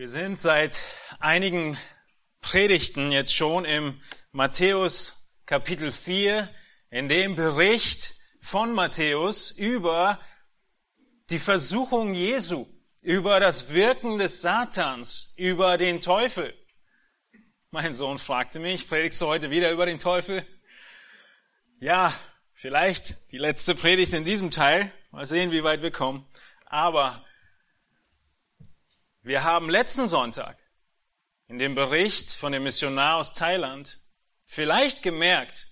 Wir sind seit einigen Predigten jetzt schon im Matthäus Kapitel 4, in dem Bericht von Matthäus über die Versuchung Jesu, über das Wirken des Satans, über den Teufel. Mein Sohn fragte mich, predigst du heute wieder über den Teufel? Ja, vielleicht die letzte Predigt in diesem Teil. Mal sehen, wie weit wir kommen. Aber wir haben letzten Sonntag in dem Bericht von dem Missionar aus Thailand vielleicht gemerkt,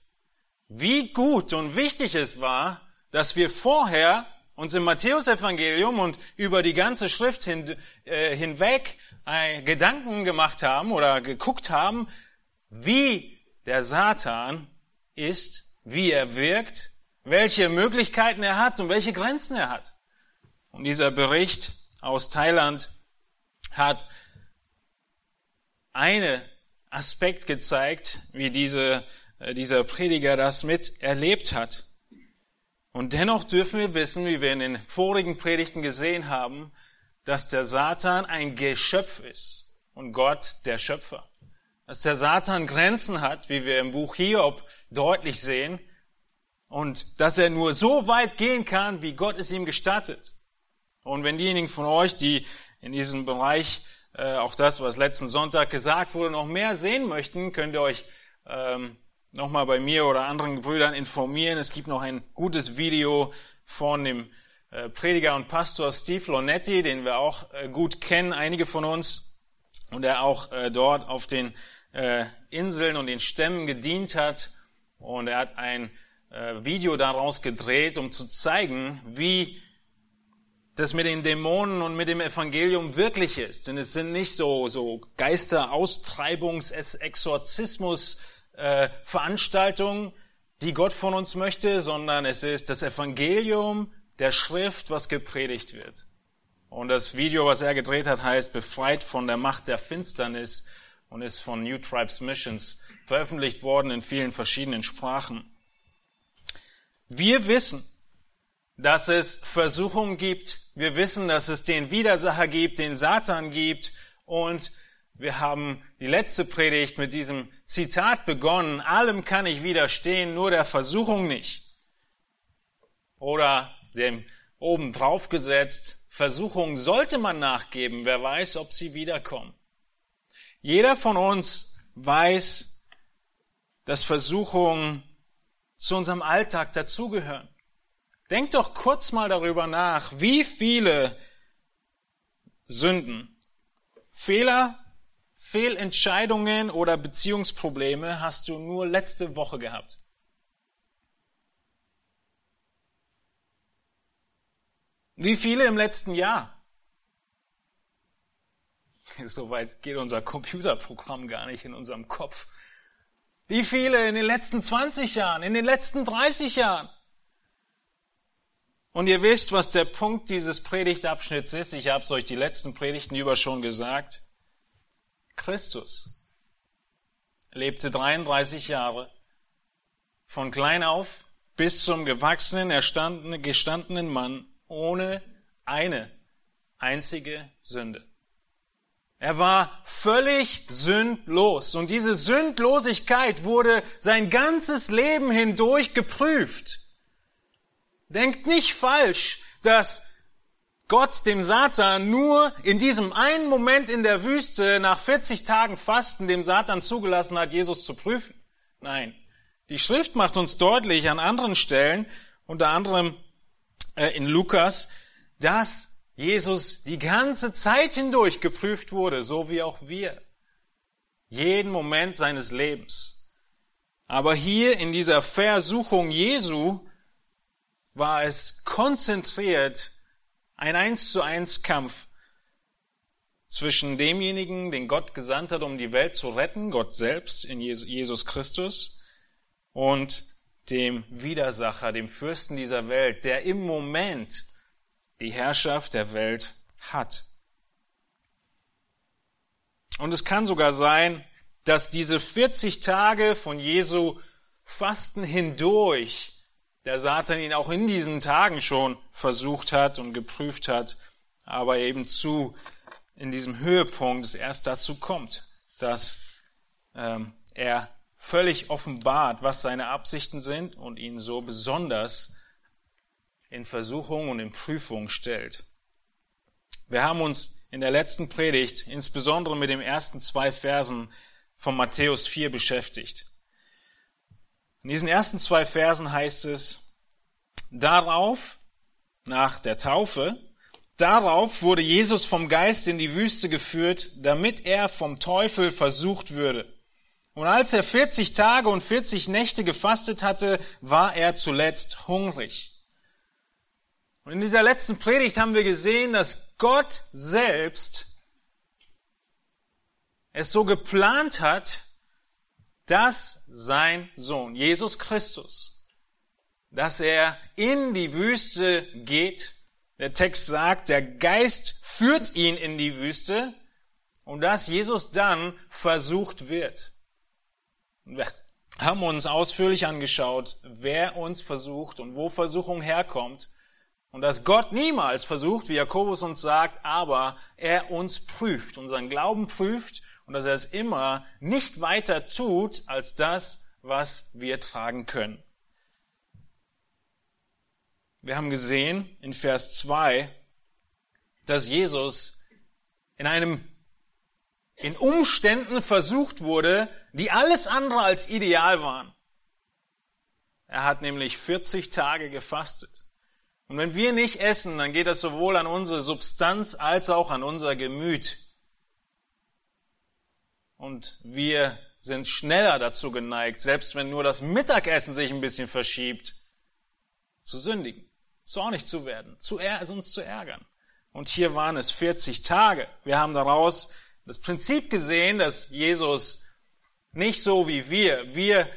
wie gut und wichtig es war, dass wir vorher uns im Matthäusevangelium und über die ganze Schrift hin, äh, hinweg äh, Gedanken gemacht haben oder geguckt haben, wie der Satan ist, wie er wirkt, welche Möglichkeiten er hat und welche Grenzen er hat. Und dieser Bericht aus Thailand hat einen Aspekt gezeigt, wie diese, äh, dieser Prediger das mit erlebt hat. Und dennoch dürfen wir wissen, wie wir in den vorigen Predigten gesehen haben, dass der Satan ein Geschöpf ist und Gott der Schöpfer. Dass der Satan Grenzen hat, wie wir im Buch Hiob deutlich sehen, und dass er nur so weit gehen kann, wie Gott es ihm gestattet. Und wenn diejenigen von euch, die in diesem Bereich äh, auch das, was letzten Sonntag gesagt wurde, noch mehr sehen möchten, könnt ihr euch ähm, nochmal bei mir oder anderen Brüdern informieren. Es gibt noch ein gutes Video von dem äh, Prediger und Pastor Steve Lonetti, den wir auch äh, gut kennen, einige von uns, und der auch dort auf den Inseln und den Stämmen gedient hat. Und er hat ein Video daraus gedreht, um zu zeigen, wie das mit den Dämonen und mit dem Evangelium wirklich ist. Denn es sind nicht so, so Geisteraustreibungs-, Exorzismus, äh, die Gott von uns möchte, sondern es ist das Evangelium der Schrift, was gepredigt wird. Und das Video, was er gedreht hat, heißt Befreit von der Macht der Finsternis und ist von New Tribes Missions veröffentlicht worden in vielen verschiedenen Sprachen. Wir wissen, dass es Versuchungen gibt. Wir wissen, dass es den Widersacher gibt, den Satan gibt. Und wir haben die letzte Predigt mit diesem Zitat begonnen. Allem kann ich widerstehen, nur der Versuchung nicht. Oder dem oben drauf gesetzt, Versuchung sollte man nachgeben. Wer weiß, ob sie wiederkommen. Jeder von uns weiß, dass Versuchungen zu unserem Alltag dazugehören. Denkt doch kurz mal darüber nach, wie viele Sünden, Fehler, Fehlentscheidungen oder Beziehungsprobleme hast du nur letzte Woche gehabt. Wie viele im letzten Jahr? Soweit geht unser Computerprogramm gar nicht in unserem Kopf. Wie viele in den letzten 20 Jahren, in den letzten 30 Jahren? Und ihr wisst, was der Punkt dieses Predigtabschnitts ist. Ich habe es euch die letzten Predigten über schon gesagt. Christus lebte 33 Jahre von klein auf bis zum gewachsenen, erstandenen, gestandenen Mann ohne eine einzige Sünde. Er war völlig sündlos und diese Sündlosigkeit wurde sein ganzes Leben hindurch geprüft. Denkt nicht falsch, dass Gott dem Satan nur in diesem einen Moment in der Wüste nach 40 Tagen Fasten dem Satan zugelassen hat, Jesus zu prüfen. Nein. Die Schrift macht uns deutlich an anderen Stellen, unter anderem äh, in Lukas, dass Jesus die ganze Zeit hindurch geprüft wurde, so wie auch wir. Jeden Moment seines Lebens. Aber hier in dieser Versuchung Jesu war es konzentriert ein eins zu eins Kampf zwischen demjenigen, den Gott gesandt hat, um die Welt zu retten, Gott selbst in Jesus Christus, und dem Widersacher, dem Fürsten dieser Welt, der im Moment die Herrschaft der Welt hat. Und es kann sogar sein, dass diese 40 Tage von Jesu Fasten hindurch der Satan ihn auch in diesen Tagen schon versucht hat und geprüft hat, aber eben zu in diesem Höhepunkt es erst dazu kommt, dass ähm, er völlig offenbart, was seine Absichten sind und ihn so besonders in Versuchung und in Prüfung stellt. Wir haben uns in der letzten Predigt insbesondere mit den ersten zwei Versen von Matthäus 4 beschäftigt. In diesen ersten zwei Versen heißt es, darauf, nach der Taufe, darauf wurde Jesus vom Geist in die Wüste geführt, damit er vom Teufel versucht würde. Und als er 40 Tage und 40 Nächte gefastet hatte, war er zuletzt hungrig. Und in dieser letzten Predigt haben wir gesehen, dass Gott selbst es so geplant hat, dass sein Sohn, Jesus Christus, dass er in die Wüste geht. Der Text sagt, der Geist führt ihn in die Wüste und dass Jesus dann versucht wird. Wir haben uns ausführlich angeschaut, wer uns versucht und wo Versuchung herkommt. Und dass Gott niemals versucht, wie Jakobus uns sagt, aber er uns prüft, unseren Glauben prüft und dass er es immer nicht weiter tut als das, was wir tragen können. Wir haben gesehen in Vers 2, dass Jesus in einem in Umständen versucht wurde, die alles andere als ideal waren. Er hat nämlich 40 Tage gefastet. Und wenn wir nicht essen, dann geht das sowohl an unsere Substanz als auch an unser Gemüt. Und wir sind schneller dazu geneigt, selbst wenn nur das Mittagessen sich ein bisschen verschiebt, zu sündigen, zornig zu werden, zu, uns zu ärgern. Und hier waren es 40 Tage. Wir haben daraus das Prinzip gesehen, dass Jesus nicht so wie wir, wir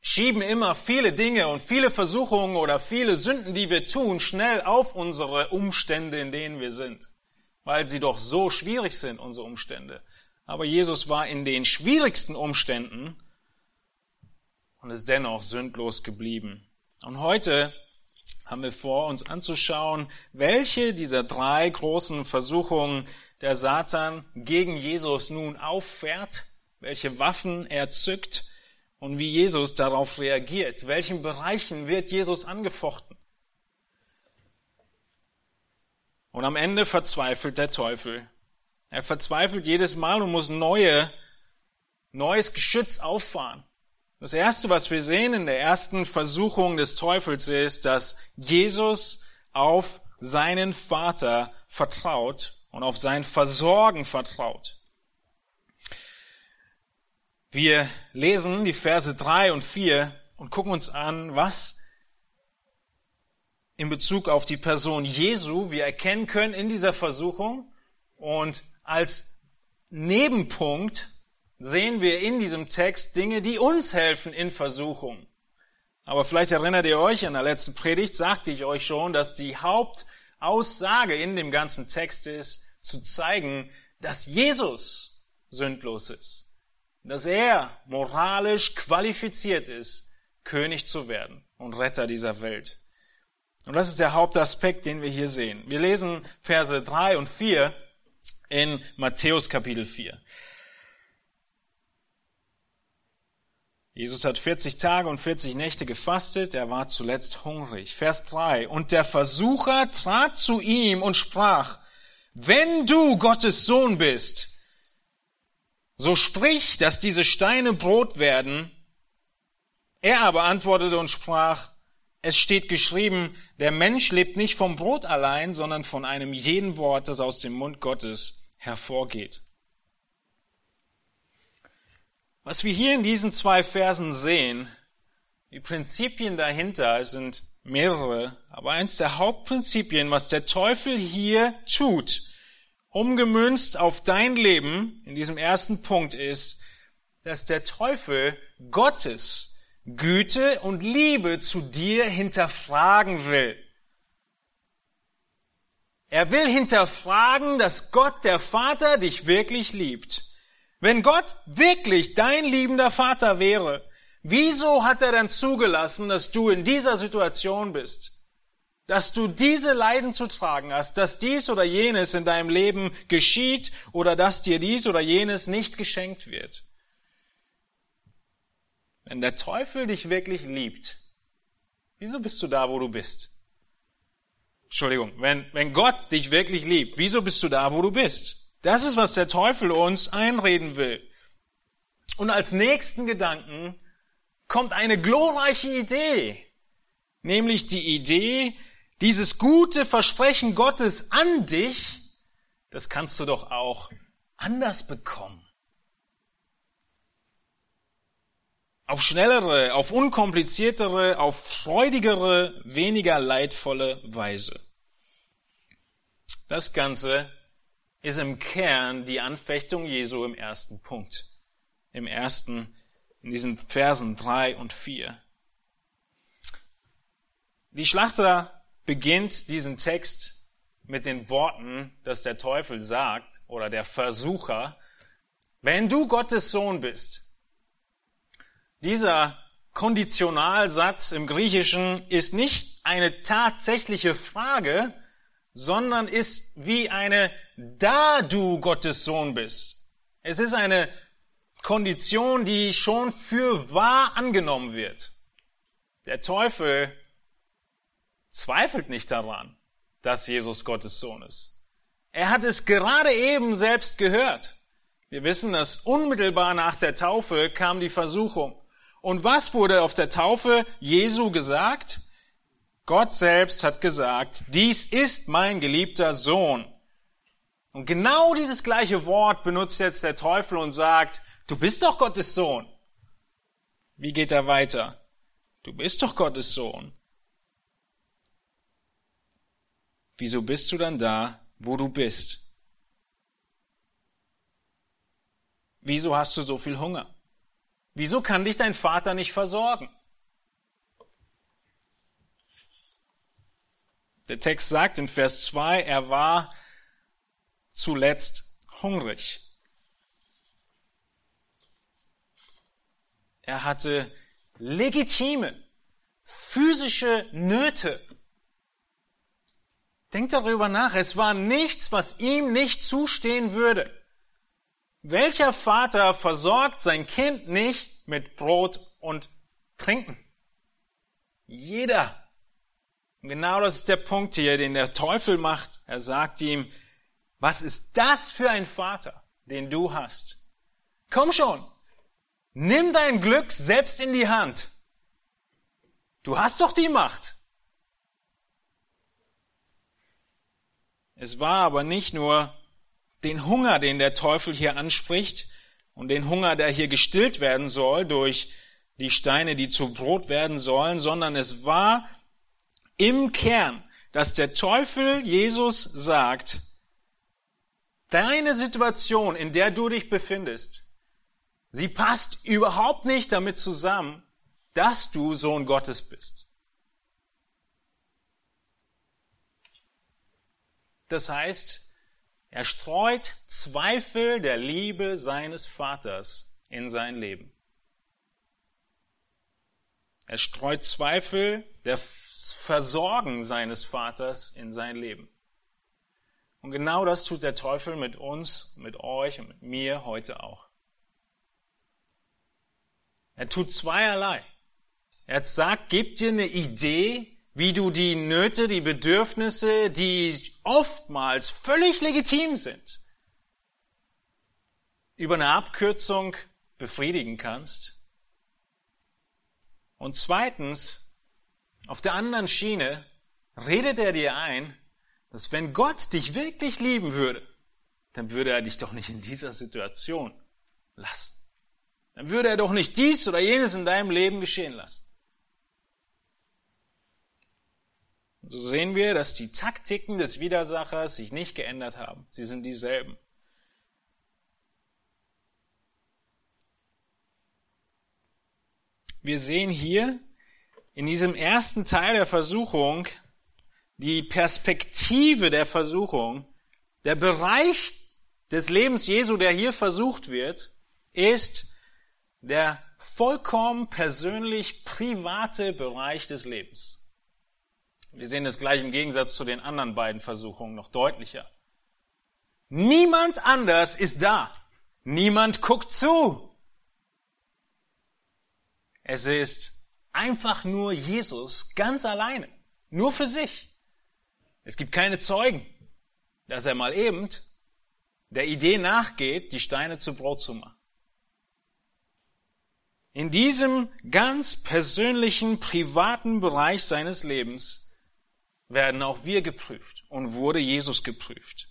schieben immer viele Dinge und viele Versuchungen oder viele Sünden, die wir tun, schnell auf unsere Umstände, in denen wir sind, weil sie doch so schwierig sind, unsere Umstände. Aber Jesus war in den schwierigsten Umständen und ist dennoch sündlos geblieben. Und heute haben wir vor, uns anzuschauen, welche dieser drei großen Versuchungen der Satan gegen Jesus nun auffährt, welche Waffen er zückt und wie Jesus darauf reagiert. Welchen Bereichen wird Jesus angefochten? Und am Ende verzweifelt der Teufel. Er verzweifelt jedes Mal und muss neue, neues Geschütz auffahren. Das erste, was wir sehen in der ersten Versuchung des Teufels ist, dass Jesus auf seinen Vater vertraut und auf sein Versorgen vertraut. Wir lesen die Verse drei und vier und gucken uns an, was in Bezug auf die Person Jesu wir erkennen können in dieser Versuchung und als Nebenpunkt sehen wir in diesem Text Dinge, die uns helfen in Versuchung. Aber vielleicht erinnert ihr euch, an der letzten Predigt sagte ich euch schon, dass die Hauptaussage in dem ganzen Text ist, zu zeigen, dass Jesus sündlos ist, dass er moralisch qualifiziert ist, König zu werden und Retter dieser Welt. Und das ist der Hauptaspekt, den wir hier sehen. Wir lesen Verse 3 und 4 in Matthäus Kapitel 4. Jesus hat 40 Tage und 40 Nächte gefastet, er war zuletzt hungrig. Vers 3. Und der Versucher trat zu ihm und sprach, wenn du Gottes Sohn bist, so sprich, dass diese Steine Brot werden. Er aber antwortete und sprach, es steht geschrieben, der Mensch lebt nicht vom Brot allein, sondern von einem jeden Wort, das aus dem Mund Gottes hervorgeht. Was wir hier in diesen zwei Versen sehen, die Prinzipien dahinter sind mehrere, aber eins der Hauptprinzipien, was der Teufel hier tut, umgemünzt auf dein Leben in diesem ersten Punkt ist, dass der Teufel Gottes Güte und Liebe zu dir hinterfragen will. Er will hinterfragen, dass Gott der Vater dich wirklich liebt. Wenn Gott wirklich dein liebender Vater wäre, wieso hat er dann zugelassen, dass du in dieser Situation bist? dass du diese Leiden zu tragen hast, dass dies oder jenes in deinem Leben geschieht oder dass dir dies oder jenes nicht geschenkt wird. Wenn der Teufel dich wirklich liebt, wieso bist du da, wo du bist? Entschuldigung, wenn, wenn Gott dich wirklich liebt, wieso bist du da, wo du bist? Das ist, was der Teufel uns einreden will. Und als nächsten Gedanken kommt eine glorreiche Idee, nämlich die Idee, dieses gute Versprechen Gottes an dich, das kannst du doch auch anders bekommen. Auf schnellere, auf unkompliziertere, auf freudigere, weniger leidvolle Weise. Das Ganze ist im Kern die Anfechtung Jesu im ersten Punkt. Im ersten, in diesen Versen drei und vier. Die Schlachter beginnt diesen Text mit den Worten, dass der Teufel sagt oder der Versucher, wenn du Gottes Sohn bist. Dieser Konditionalsatz im Griechischen ist nicht eine tatsächliche Frage, sondern ist wie eine, da du Gottes Sohn bist. Es ist eine Kondition, die schon für wahr angenommen wird. Der Teufel zweifelt nicht daran, dass Jesus Gottes Sohn ist. Er hat es gerade eben selbst gehört. Wir wissen, dass unmittelbar nach der Taufe kam die Versuchung. Und was wurde auf der Taufe Jesu gesagt? Gott selbst hat gesagt, dies ist mein geliebter Sohn. Und genau dieses gleiche Wort benutzt jetzt der Teufel und sagt, du bist doch Gottes Sohn. Wie geht er weiter? Du bist doch Gottes Sohn. Wieso bist du dann da, wo du bist? Wieso hast du so viel Hunger? Wieso kann dich dein Vater nicht versorgen? Der Text sagt in Vers 2, er war zuletzt hungrig. Er hatte legitime physische Nöte. Denkt darüber nach. Es war nichts, was ihm nicht zustehen würde. Welcher Vater versorgt sein Kind nicht mit Brot und Trinken? Jeder. Und genau das ist der Punkt hier, den der Teufel macht. Er sagt ihm, was ist das für ein Vater, den du hast? Komm schon, nimm dein Glück selbst in die Hand. Du hast doch die Macht. Es war aber nicht nur den Hunger, den der Teufel hier anspricht und den Hunger, der hier gestillt werden soll durch die Steine, die zu Brot werden sollen, sondern es war im Kern, dass der Teufel Jesus sagt, deine Situation, in der du dich befindest, sie passt überhaupt nicht damit zusammen, dass du Sohn Gottes bist. Das heißt, er streut Zweifel der Liebe seines Vaters in sein Leben. Er streut Zweifel der Versorgen seines Vaters in sein Leben. Und genau das tut der Teufel mit uns, mit euch und mit mir heute auch. Er tut zweierlei. Er sagt, gebt dir eine Idee, wie du die Nöte, die Bedürfnisse, die oftmals völlig legitim sind, über eine Abkürzung befriedigen kannst. Und zweitens, auf der anderen Schiene redet er dir ein, dass wenn Gott dich wirklich lieben würde, dann würde er dich doch nicht in dieser Situation lassen. Dann würde er doch nicht dies oder jenes in deinem Leben geschehen lassen. So sehen wir, dass die Taktiken des Widersachers sich nicht geändert haben. Sie sind dieselben. Wir sehen hier in diesem ersten Teil der Versuchung die Perspektive der Versuchung. Der Bereich des Lebens Jesu, der hier versucht wird, ist der vollkommen persönlich private Bereich des Lebens. Wir sehen das gleich im Gegensatz zu den anderen beiden Versuchungen noch deutlicher. Niemand anders ist da. Niemand guckt zu. Es ist einfach nur Jesus ganz alleine. Nur für sich. Es gibt keine Zeugen, dass er mal eben der Idee nachgeht, die Steine zu Brot zu machen. In diesem ganz persönlichen, privaten Bereich seines Lebens werden auch wir geprüft und wurde Jesus geprüft.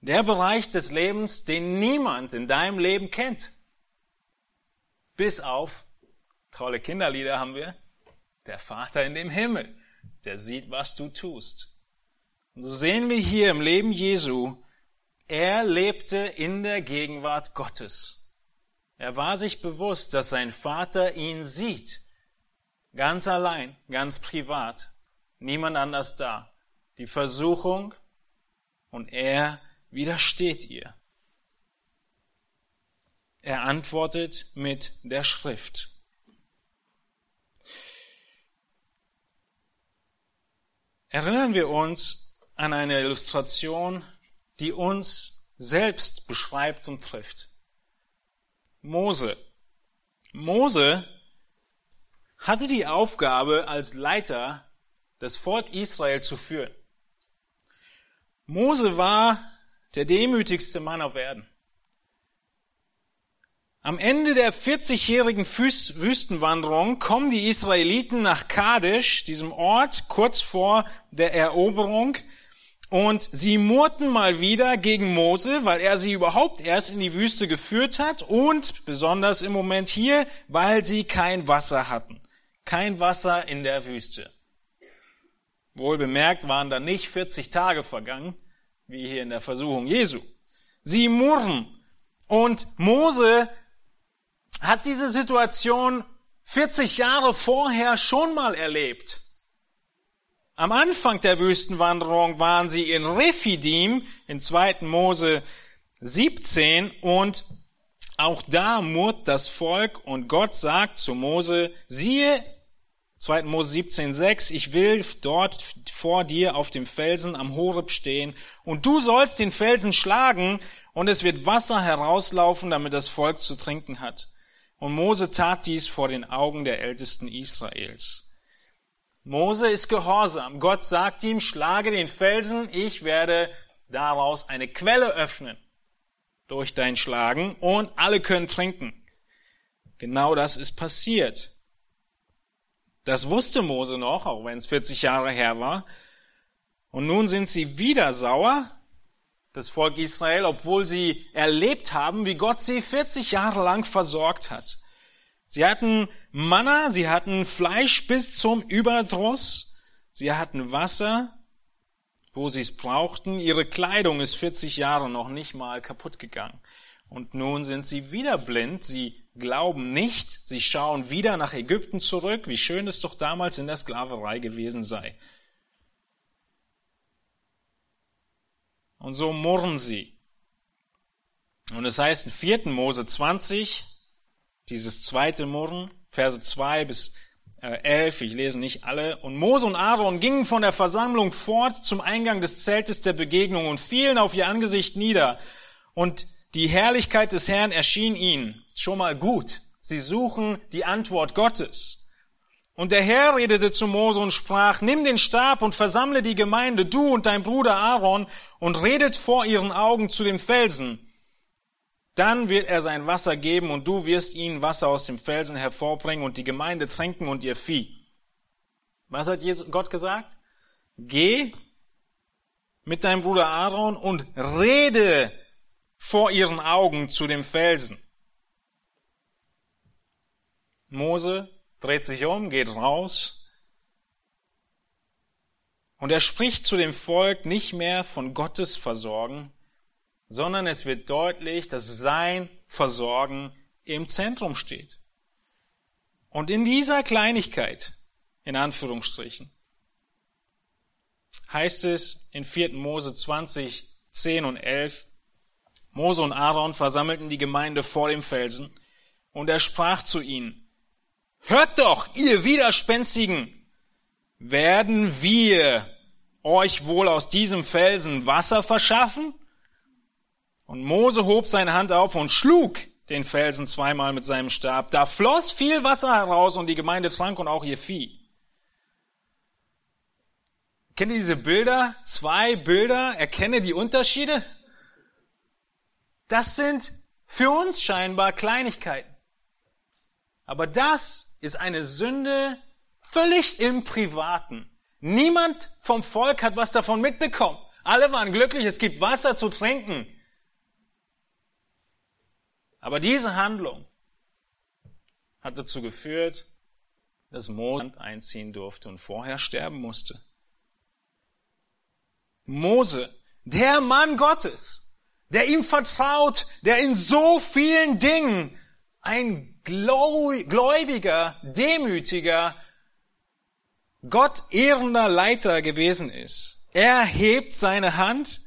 Der Bereich des Lebens, den niemand in deinem Leben kennt. Bis auf, tolle Kinderlieder haben wir, der Vater in dem Himmel, der sieht, was du tust. Und so sehen wir hier im Leben Jesu, er lebte in der Gegenwart Gottes. Er war sich bewusst, dass sein Vater ihn sieht. Ganz allein, ganz privat. Niemand anders da. Die Versuchung und er widersteht ihr. Er antwortet mit der Schrift. Erinnern wir uns an eine Illustration, die uns selbst beschreibt und trifft. Mose. Mose hatte die Aufgabe, als Leiter das Volk Israel zu führen. Mose war der demütigste Mann auf Erden. Am Ende der 40-jährigen Wüstenwanderung kommen die Israeliten nach Kadesh, diesem Ort kurz vor der Eroberung, und sie murrten mal wieder gegen Mose, weil er sie überhaupt erst in die Wüste geführt hat und besonders im Moment hier, weil sie kein Wasser hatten. Kein Wasser in der Wüste. Wohl bemerkt waren da nicht 40 Tage vergangen, wie hier in der Versuchung Jesu. Sie murren. Und Mose hat diese Situation 40 Jahre vorher schon mal erlebt. Am Anfang der Wüstenwanderung waren sie in Rephidim in 2. Mose 17 und auch da murrt das Volk und Gott sagt zu Mose, siehe, 2. Mose 17,6, ich will dort vor dir auf dem Felsen am Horeb stehen und du sollst den Felsen schlagen und es wird Wasser herauslaufen, damit das Volk zu trinken hat. Und Mose tat dies vor den Augen der Ältesten Israels. Mose ist gehorsam. Gott sagt ihm, schlage den Felsen, ich werde daraus eine Quelle öffnen durch dein Schlagen und alle können trinken. Genau das ist passiert. Das wusste Mose noch, auch wenn es 40 Jahre her war. Und nun sind sie wieder sauer, das Volk Israel, obwohl sie erlebt haben, wie Gott sie 40 Jahre lang versorgt hat. Sie hatten Manna, sie hatten Fleisch bis zum Überdruss, sie hatten Wasser, wo sie es brauchten. Ihre Kleidung ist 40 Jahre noch nicht mal kaputt gegangen. Und nun sind sie wieder blind, sie glauben nicht, sie schauen wieder nach Ägypten zurück, wie schön es doch damals in der Sklaverei gewesen sei. Und so murren sie. Und es heißt in 4. Mose 20, dieses zweite Murren, Verse 2 bis 11, ich lese nicht alle. Und Mose und Aaron gingen von der Versammlung fort zum Eingang des Zeltes der Begegnung und fielen auf ihr Angesicht nieder. Und die Herrlichkeit des Herrn erschien ihnen. Schon mal gut. Sie suchen die Antwort Gottes. Und der Herr redete zu Mose und sprach, nimm den Stab und versammle die Gemeinde, du und dein Bruder Aaron, und redet vor ihren Augen zu den Felsen. Dann wird er sein Wasser geben und du wirst ihnen Wasser aus dem Felsen hervorbringen und die Gemeinde tränken und ihr Vieh. Was hat Gott gesagt? Geh mit deinem Bruder Aaron und rede vor ihren Augen zu dem Felsen. Mose dreht sich um, geht raus und er spricht zu dem Volk nicht mehr von Gottes Versorgen, sondern es wird deutlich, dass sein Versorgen im Zentrum steht. Und in dieser Kleinigkeit, in Anführungsstrichen, heißt es in 4. Mose 20, 10 und 11, Mose und Aaron versammelten die Gemeinde vor dem Felsen, und er sprach zu ihnen, Hört doch, ihr Widerspenstigen, werden wir euch wohl aus diesem Felsen Wasser verschaffen? Und Mose hob seine Hand auf und schlug den Felsen zweimal mit seinem Stab. Da floss viel Wasser heraus und die Gemeinde trank und auch ihr Vieh. Kennt ihr diese Bilder? Zwei Bilder, erkenne die Unterschiede? Das sind für uns scheinbar Kleinigkeiten. Aber das ist eine Sünde völlig im Privaten. Niemand vom Volk hat was davon mitbekommen. Alle waren glücklich, es gibt Wasser zu trinken. Aber diese Handlung hat dazu geführt, dass Mose einziehen durfte und vorher sterben musste. Mose, der Mann Gottes, der ihm vertraut, der in so vielen Dingen ein gläubiger, demütiger, Gott ehrender Leiter gewesen ist. Er hebt seine Hand,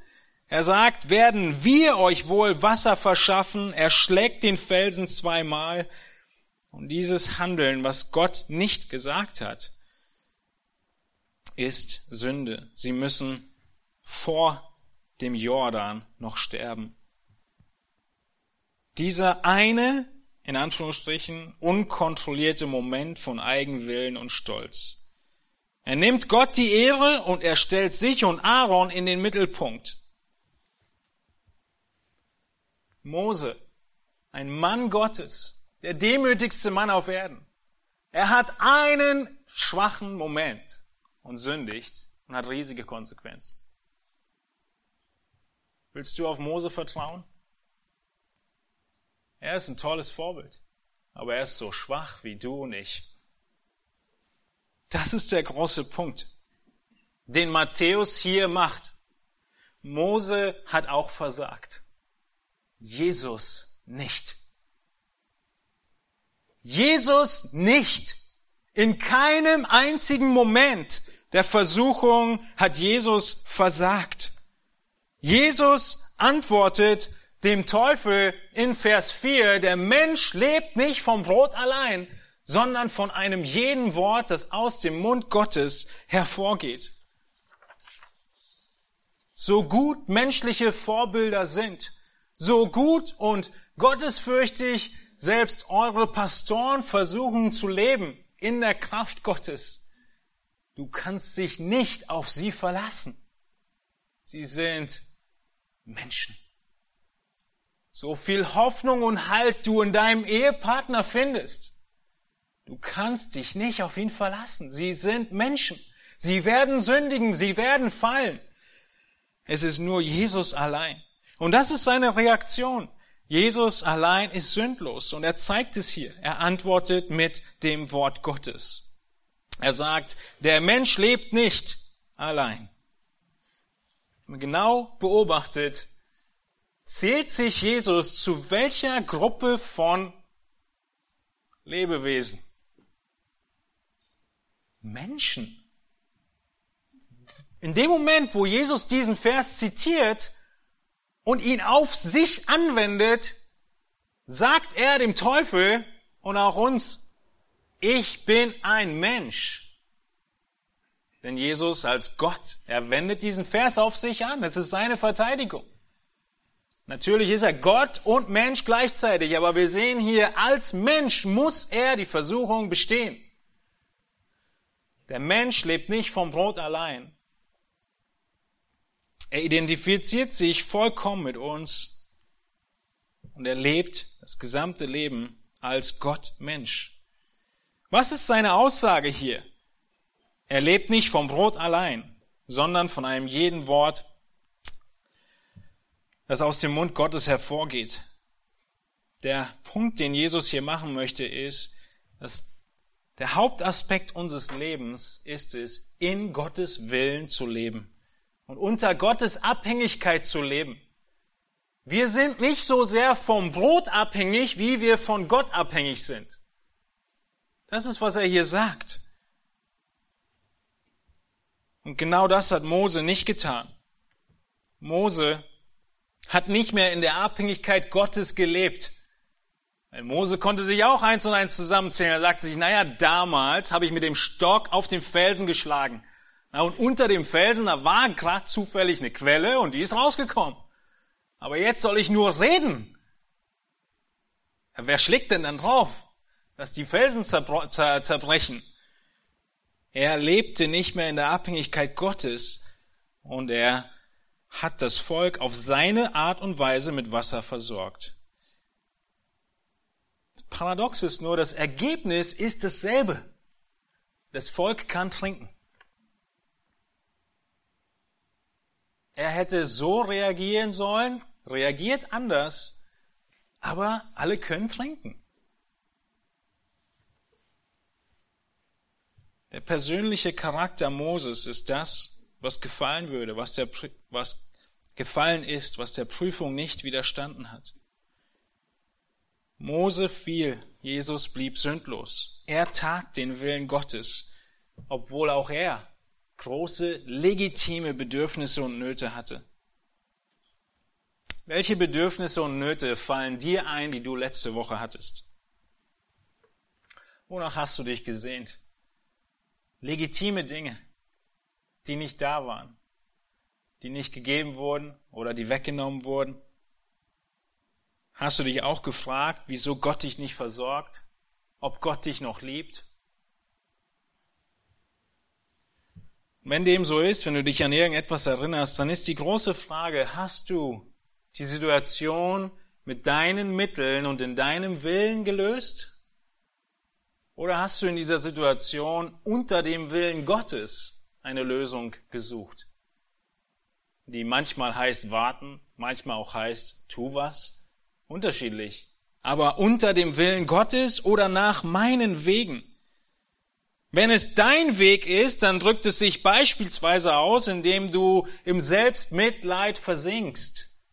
er sagt, werden wir euch wohl Wasser verschaffen, er schlägt den Felsen zweimal. Und dieses Handeln, was Gott nicht gesagt hat, ist Sünde. Sie müssen vor dem Jordan noch sterben. Dieser eine, in Anführungsstrichen, unkontrollierte Moment von Eigenwillen und Stolz. Er nimmt Gott die Ehre und er stellt sich und Aaron in den Mittelpunkt. Mose, ein Mann Gottes, der demütigste Mann auf Erden. Er hat einen schwachen Moment und sündigt und hat riesige Konsequenzen. Willst du auf Mose vertrauen? Er ist ein tolles Vorbild, aber er ist so schwach wie du und ich. Das ist der große Punkt, den Matthäus hier macht. Mose hat auch versagt. Jesus nicht. Jesus nicht. In keinem einzigen Moment der Versuchung hat Jesus versagt. Jesus antwortet dem Teufel in Vers 4, der Mensch lebt nicht vom Brot allein, sondern von einem jeden Wort, das aus dem Mund Gottes hervorgeht. So gut menschliche Vorbilder sind, so gut und gottesfürchtig selbst eure Pastoren versuchen zu leben in der Kraft Gottes, du kannst dich nicht auf sie verlassen. Sie sind Menschen. So viel Hoffnung und Halt du in deinem Ehepartner findest. Du kannst dich nicht auf ihn verlassen. Sie sind Menschen. Sie werden sündigen, sie werden fallen. Es ist nur Jesus allein. Und das ist seine Reaktion. Jesus allein ist sündlos und er zeigt es hier. Er antwortet mit dem Wort Gottes. Er sagt, der Mensch lebt nicht allein, genau beobachtet, zählt sich Jesus zu welcher Gruppe von Lebewesen? Menschen. In dem Moment, wo Jesus diesen Vers zitiert und ihn auf sich anwendet, sagt er dem Teufel und auch uns, ich bin ein Mensch. Denn Jesus als Gott, er wendet diesen Vers auf sich an. Es ist seine Verteidigung. Natürlich ist er Gott und Mensch gleichzeitig, aber wir sehen hier, als Mensch muss er die Versuchung bestehen. Der Mensch lebt nicht vom Brot allein. Er identifiziert sich vollkommen mit uns und er lebt das gesamte Leben als Gott Mensch. Was ist seine Aussage hier? Er lebt nicht vom Brot allein, sondern von einem jeden Wort, das aus dem Mund Gottes hervorgeht. Der Punkt, den Jesus hier machen möchte, ist, dass der Hauptaspekt unseres Lebens ist es, in Gottes Willen zu leben und unter Gottes Abhängigkeit zu leben. Wir sind nicht so sehr vom Brot abhängig, wie wir von Gott abhängig sind. Das ist, was er hier sagt. Und genau das hat Mose nicht getan. Mose hat nicht mehr in der Abhängigkeit Gottes gelebt. Weil Mose konnte sich auch eins und eins zusammenzählen. Er sagte sich, naja, damals habe ich mit dem Stock auf den Felsen geschlagen. Na, und unter dem Felsen, da war gerade zufällig eine Quelle und die ist rausgekommen. Aber jetzt soll ich nur reden. Ja, wer schlägt denn dann drauf, dass die Felsen zerbrechen? Er lebte nicht mehr in der Abhängigkeit Gottes und er hat das Volk auf seine Art und Weise mit Wasser versorgt. Paradox ist nur, das Ergebnis ist dasselbe. Das Volk kann trinken. Er hätte so reagieren sollen, reagiert anders, aber alle können trinken. Der persönliche Charakter Moses ist das, was gefallen würde, was, der, was gefallen ist, was der Prüfung nicht widerstanden hat. Mose fiel, Jesus blieb sündlos. Er tat den Willen Gottes, obwohl auch er große legitime Bedürfnisse und Nöte hatte. Welche Bedürfnisse und Nöte fallen dir ein, die du letzte Woche hattest? Wonach hast du dich gesehnt? Legitime Dinge, die nicht da waren, die nicht gegeben wurden oder die weggenommen wurden. Hast du dich auch gefragt, wieso Gott dich nicht versorgt, ob Gott dich noch liebt? wenn dem so ist, wenn du dich an irgendetwas erinnerst, dann ist die große Frage, hast du die Situation mit deinen Mitteln und in deinem Willen gelöst? Oder hast du in dieser Situation unter dem Willen Gottes eine Lösung gesucht? Die manchmal heißt warten, manchmal auch heißt tu was. Unterschiedlich. Aber unter dem Willen Gottes oder nach meinen Wegen. Wenn es dein Weg ist, dann drückt es sich beispielsweise aus, indem du im Selbstmitleid versinkst.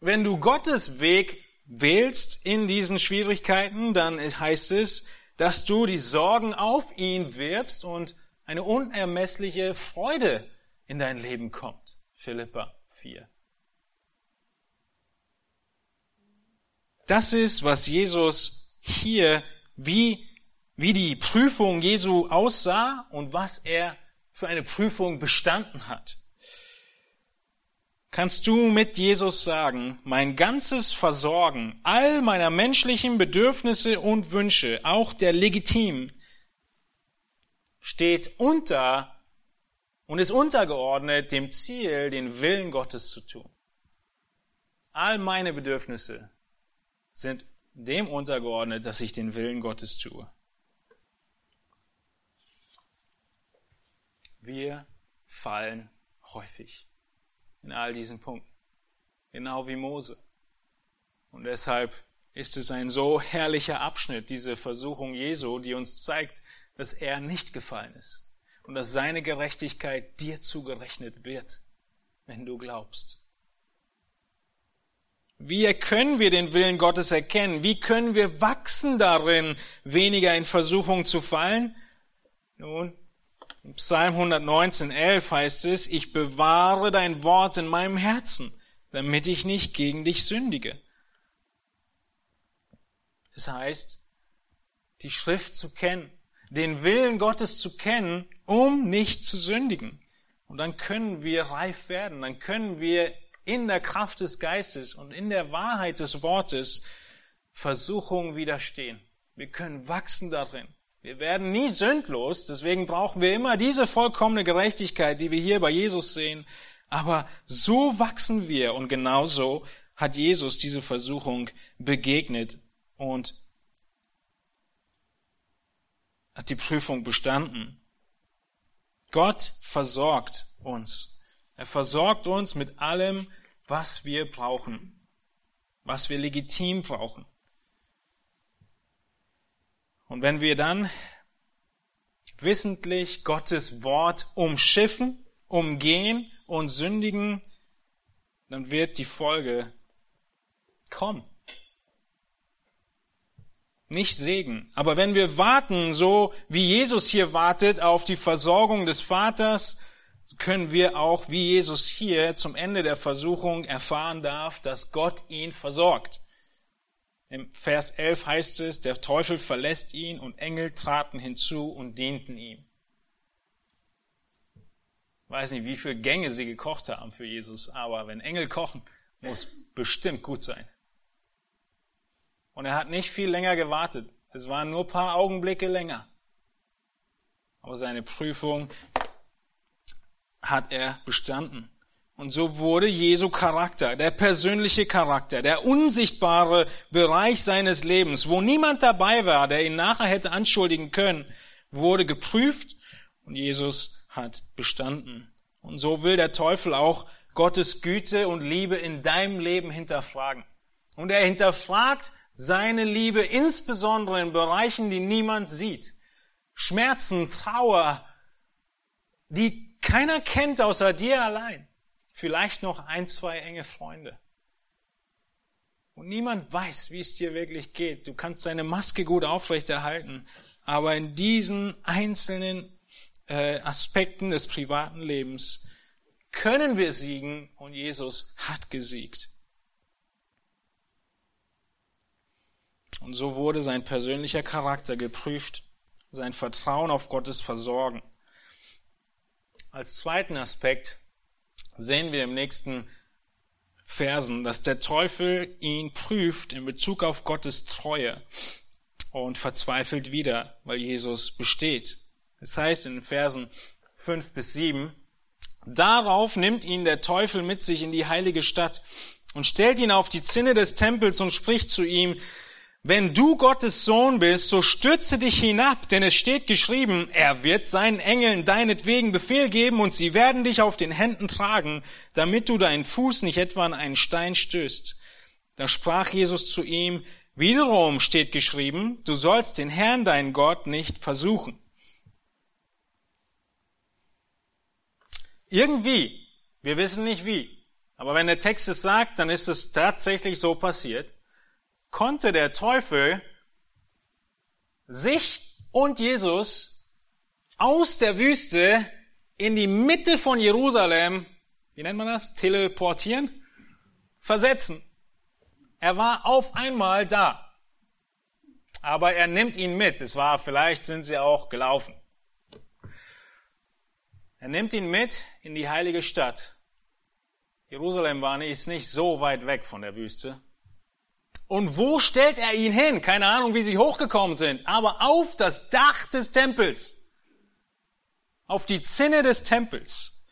Wenn du Gottes Weg wählst in diesen Schwierigkeiten, dann heißt es, dass du die Sorgen auf ihn wirfst und eine unermessliche Freude in dein Leben kommt. Philippa 4. Das ist, was Jesus hier wie wie die Prüfung Jesu aussah und was er für eine Prüfung bestanden hat. Kannst du mit Jesus sagen, mein ganzes Versorgen all meiner menschlichen Bedürfnisse und Wünsche, auch der legitimen, steht unter und ist untergeordnet dem Ziel, den Willen Gottes zu tun. All meine Bedürfnisse sind dem untergeordnet, dass ich den Willen Gottes tue. Wir fallen häufig in all diesen Punkten. Genau wie Mose. Und deshalb ist es ein so herrlicher Abschnitt, diese Versuchung Jesu, die uns zeigt, dass er nicht gefallen ist und dass seine Gerechtigkeit dir zugerechnet wird, wenn du glaubst. Wie können wir den Willen Gottes erkennen? Wie können wir wachsen darin, weniger in Versuchung zu fallen? Nun, Psalm 119, 11 heißt es, ich bewahre dein Wort in meinem Herzen, damit ich nicht gegen dich sündige. Es heißt, die Schrift zu kennen, den Willen Gottes zu kennen, um nicht zu sündigen. Und dann können wir reif werden, dann können wir in der Kraft des Geistes und in der Wahrheit des Wortes Versuchungen widerstehen. Wir können wachsen darin. Wir werden nie sündlos, deswegen brauchen wir immer diese vollkommene Gerechtigkeit, die wir hier bei Jesus sehen. Aber so wachsen wir und genauso hat Jesus diese Versuchung begegnet und hat die Prüfung bestanden. Gott versorgt uns. Er versorgt uns mit allem, was wir brauchen, was wir legitim brauchen. Und wenn wir dann wissentlich Gottes Wort umschiffen, umgehen und sündigen, dann wird die Folge kommen. Nicht Segen. Aber wenn wir warten, so wie Jesus hier wartet auf die Versorgung des Vaters, können wir auch, wie Jesus hier zum Ende der Versuchung erfahren darf, dass Gott ihn versorgt. Im Vers 11 heißt es, der Teufel verlässt ihn und Engel traten hinzu und dienten ihm. Ich weiß nicht, wie viele Gänge sie gekocht haben für Jesus, aber wenn Engel kochen, muss bestimmt gut sein. Und er hat nicht viel länger gewartet. Es waren nur paar Augenblicke länger. Aber seine Prüfung hat er bestanden. Und so wurde Jesu Charakter, der persönliche Charakter, der unsichtbare Bereich seines Lebens, wo niemand dabei war, der ihn nachher hätte anschuldigen können, wurde geprüft und Jesus hat bestanden. Und so will der Teufel auch Gottes Güte und Liebe in deinem Leben hinterfragen. Und er hinterfragt seine Liebe insbesondere in Bereichen, die niemand sieht. Schmerzen, Trauer, die keiner kennt außer dir allein. Vielleicht noch ein, zwei enge Freunde. Und niemand weiß, wie es dir wirklich geht. Du kannst deine Maske gut aufrechterhalten, aber in diesen einzelnen äh, Aspekten des privaten Lebens können wir siegen und Jesus hat gesiegt. Und so wurde sein persönlicher Charakter geprüft, sein Vertrauen auf Gottes Versorgen. Als zweiten Aspekt sehen wir im nächsten Versen, dass der Teufel ihn prüft in Bezug auf Gottes Treue und verzweifelt wieder, weil Jesus besteht. Das heißt in den Versen 5 bis 7, darauf nimmt ihn der Teufel mit sich in die heilige Stadt und stellt ihn auf die Zinne des Tempels und spricht zu ihm, wenn du Gottes Sohn bist, so stürze dich hinab, denn es steht geschrieben, er wird seinen Engeln deinetwegen Befehl geben und sie werden dich auf den Händen tragen, damit du deinen Fuß nicht etwa an einen Stein stößt. Da sprach Jesus zu ihm, wiederum steht geschrieben, du sollst den Herrn, deinen Gott, nicht versuchen. Irgendwie, wir wissen nicht wie, aber wenn der Text es sagt, dann ist es tatsächlich so passiert konnte der Teufel sich und Jesus aus der Wüste in die Mitte von Jerusalem, wie nennt man das, teleportieren, versetzen. Er war auf einmal da. Aber er nimmt ihn mit. Es war, vielleicht sind sie auch gelaufen. Er nimmt ihn mit in die heilige Stadt. Jerusalem war nicht, ist nicht so weit weg von der Wüste. Und wo stellt er ihn hin? Keine Ahnung, wie sie hochgekommen sind, aber auf das Dach des Tempels. Auf die Zinne des Tempels.